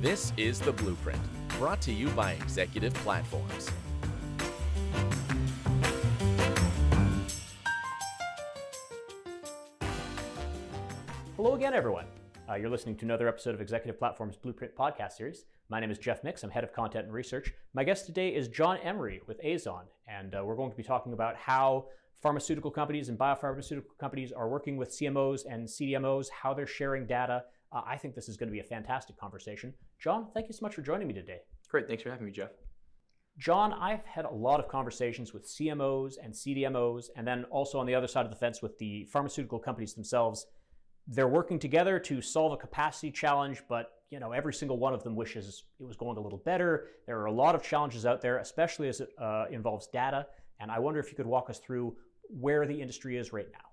This is The Blueprint, brought to you by Executive Platforms. Hello again, everyone. Uh, you're listening to another episode of Executive Platform's Blueprint podcast series. My name is Jeff Mix. I'm head of content and research. My guest today is Jon Emery with Aizon, and uh, we're going to be talking about how pharmaceutical companies and biopharmaceutical companies are working with CMOs and CDMOs, how they're sharing data. Uh, I think this is going to be a fantastic conversation. Jon, thank you so much for joining me today. Great. Thanks for having me, Jeff. Jon, I've had a lot of conversations with CMOs and CDMOs, and then also on the other side of the fence with the pharmaceutical companies themselves they're working together to solve a capacity challenge, but you know every single one of them wishes it was going a little better. There are a lot of challenges out there, especially as it uh, involves data. And I wonder if you could walk us through where the industry is right now.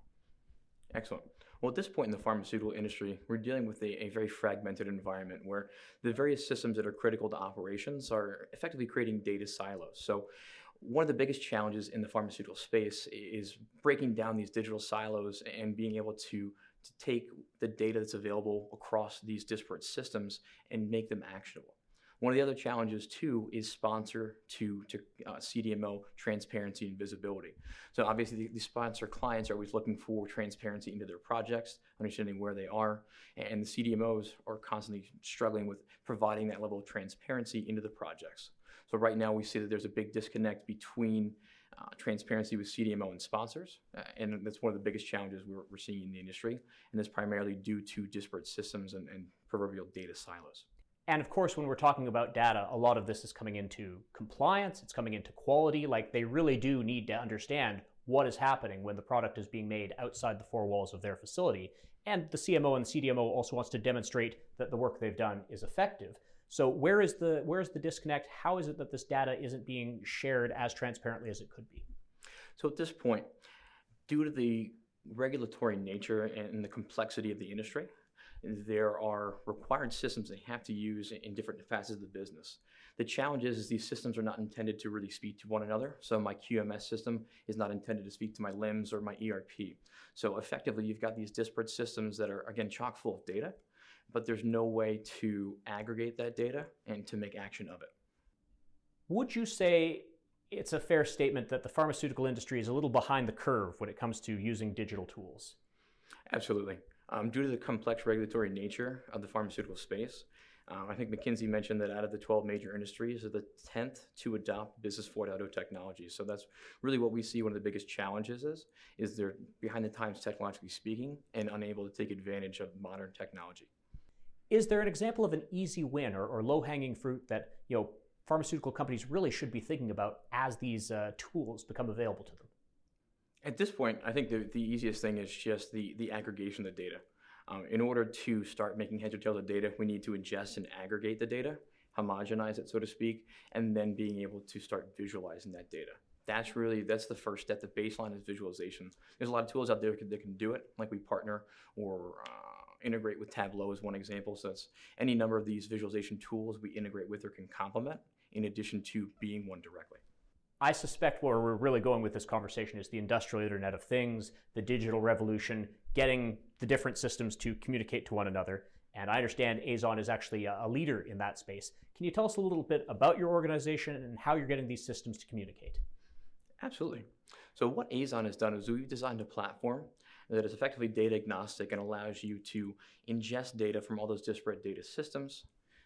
Excellent. Well, at this point in the pharmaceutical industry, we're dealing with a, a, very fragmented environment where the various systems that are critical to operations are effectively creating data silos. So, one of the biggest challenges in the pharmaceutical space is breaking down these digital silos and being able to to take the data that's available across these disparate systems and make them actionable. One of the other challenges too is sponsor to, to uh, CDMO transparency and visibility. So obviously the, the, sponsor clients are always looking for transparency into their projects, understanding where they are, and the CDMOs are constantly struggling with providing that level of transparency into the projects. So right now we see that there's a big disconnect between uh, transparency with CDMO and sponsors. Uh, and that's one of the biggest challenges we're, we're, seeing in the industry. And that's primarily due to disparate systems and, and proverbial data silos. And of course, when we're talking about data, a lot of this is coming into compliance, it's coming into quality. Like they really do need to understand what is happening when the product is being made outside the four walls of their facility. And the CMO and CDMO also wants to demonstrate that the work they've done is effective. So where is the where is the disconnect? How is it that this data isn't being shared as transparently as it could be? So at this point, due to the regulatory nature and the complexity of the industry, there are required systems they have to use in different facets of the business. The challenge is, is these systems are not intended to really speak to one another. So my QMS system is not intended to speak to my LIMS or my ERP. So effectively, you've got these disparate systems that are, again, chock full of data but there's no way to aggregate that data and to make action of it. Would you say it's a fair statement that the pharmaceutical industry is a little behind the curve when it comes to using digital tools? Absolutely. Um, due to the complex regulatory nature of the pharmaceutical space, um, I think McKinsey mentioned that out of the 12 major industries, are the 10th to adopt Business 4.0 technology. So that's really what we see one of the biggest challenges is, is they're behind the times technologically speaking and unable to take advantage of modern technology. Is there an example of an easy win or, or low-hanging fruit that you know pharmaceutical companies really should be thinking about as these uh, tools become available to them? At this point, I think the, the easiest thing is just the, the aggregation of the data. Um, in order to start making heads or tails of data, we need to ingest and aggregate the data, homogenize it, so to speak, and then being able to start visualizing that data. That's really that's the first step. The baseline is visualization. There's a lot of tools out there that can, that can do it, like we partner or uh, integrate with Tableau is one example. So it's any number of these visualization tools we integrate with or can complement in addition to being one directly. I suspect where we're really going with this conversation is the industrial Internet of Things, the digital revolution, getting the different systems to communicate to one another. And I understand Aizon is actually a leader in that space. Can you tell us a little bit about your organization and how you're getting these systems to communicate? Absolutely. So, what Aizon has done is we've designed a platform that is effectively data agnostic and allows you to ingest data from all those disparate data systems,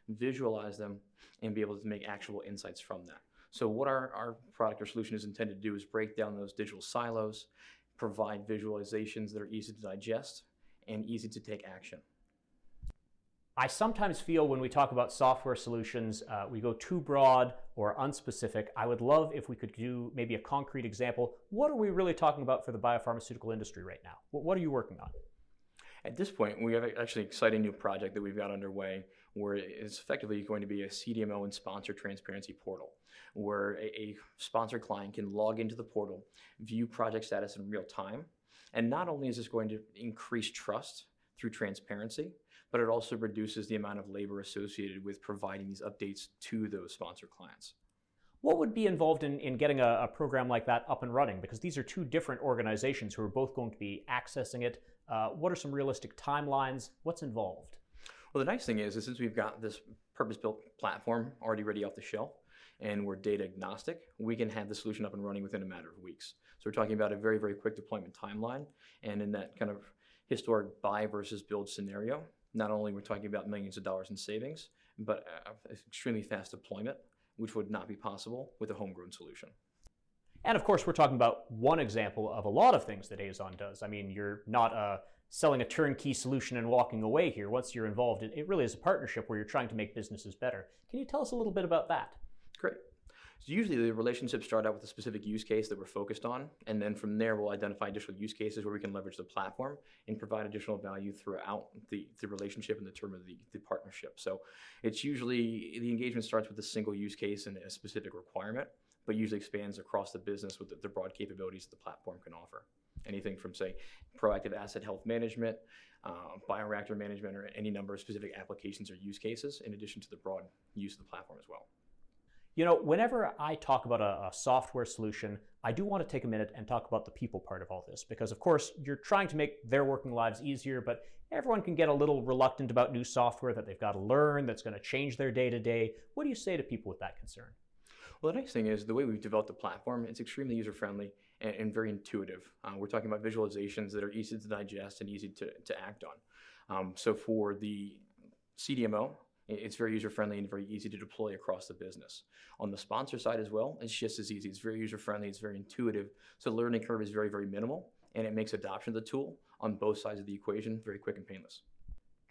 visualize them, and be able to make actual insights from that. So what our, our product or solution is intended to do is break down those digital silos, provide visualizations that are easy to digest and easy to take action. I sometimes feel when we talk about software solutions, uh, we go too broad or unspecific. I would love if we could do maybe a concrete example. What are we really talking about for the biopharmaceutical industry right now? What are you working on? At this point, we have actually an exciting new project that we've got underway where it's effectively going to be a CDMO and sponsor transparency portal where a, a sponsor client can log into the portal, view project status in real time. And not only is this going to increase trust through transparency, but it also reduces the amount of labor associated with providing these updates to those sponsor clients. What would be involved in, in getting a, a, program like that up and running? Because these are two different organizations who are both going to be accessing it. Uh, what are some realistic timelines? What's involved? Well, the nice thing is, is since we've got this purpose built platform already ready off the shelf and we're data agnostic, we can have the solution up and running within a matter of weeks. So we're talking about a very, very quick deployment timeline. And in that kind of historic buy versus build scenario, not only we're talking about millions of dollars in savings, but extremely fast deployment, which would not be possible with a homegrown solution. And of course, we're talking about one example of a lot of things that Aizon does. I mean, you're not uh, selling a turnkey solution and walking away here. Once you're involved, it really is a partnership where you're trying to make businesses better. Can you tell us a little bit about that? Great. So usually the relationships start out with a specific use case that we're focused on, and then from there we'll identify additional use cases where we can leverage the platform and provide additional value throughout the, the relationship and the term of the, the partnership. So it's usually the engagement starts with a single use case and a specific requirement, but usually expands across the business with the, the broad capabilities that the platform can offer. Anything from say proactive asset health management, uh, bioreactor management, or any number of specific applications or use cases, in addition to the broad use of the platform as well. You know, whenever I talk about a, a, software solution, I do want to take a minute and talk about the people part of all this because, of course, you're trying to make their working lives easier, but everyone can get a little reluctant about new software that they've got to learn that's going to change their day to day. What do you say to people with that concern? Well, the nice thing is the way we've developed the platform, it's extremely user friendly and, and, very intuitive. Uh, we're talking about visualizations that are easy to digest and easy to, to act on. Um, so for the CDMO, it's very user friendly and very easy to deploy across the business. On the sponsor side as well, it's just as easy. It's very user friendly, it's very intuitive. So the learning curve is very, very minimal and it makes adoption of the tool on both sides of the equation very quick and painless.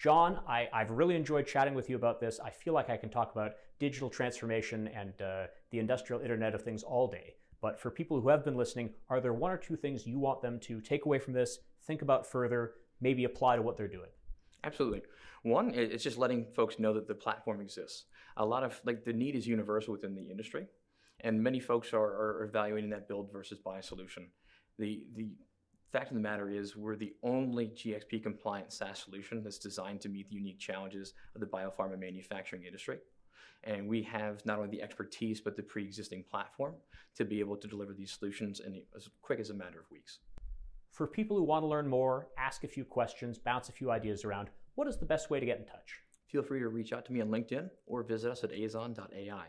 Jon, I, have really enjoyed chatting with you about this. I feel like I can talk about digital transformation and uh, the industrial Internet of Things all day. But for people who have been listening, are there one or two things you want them to take away from this, think about further, maybe apply to what they're doing? Absolutely. One, it's just letting folks know that the platform exists. A lot of like the need is universal within the industry, and many folks are, are evaluating that build versus buy solution. The the fact of the matter is we're the only GXP compliant SaaS solution that's designed to meet the unique challenges of the biopharma manufacturing industry. And we have not only the expertise but the pre-existing platform to be able to deliver these solutions in as quick as a matter of weeks. For people who want to learn more, ask a few questions, bounce a few ideas around, what is the best way to get in touch? Feel free to reach out to me on LinkedIn or visit us at aizon.ai.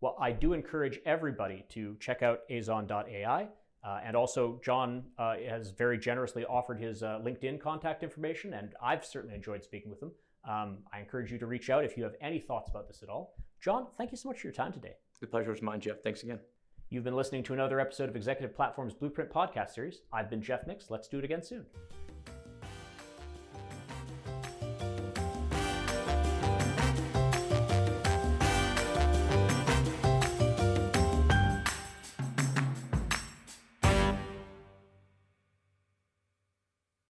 Well, I do encourage everybody to check out aizon.ai. Uh, and also, Jon uh, has very generously offered his uh, LinkedIn contact information, and I've certainly enjoyed speaking with him. Um, I encourage you to reach out if you have any thoughts about this at all. Jon, thank you so much for your time today. The pleasure is mine, Jeff. Thanks again. You've been listening to another episode of Executive Platform's Blueprint podcast series. I've been Jeff Mix. Let's do it again soon.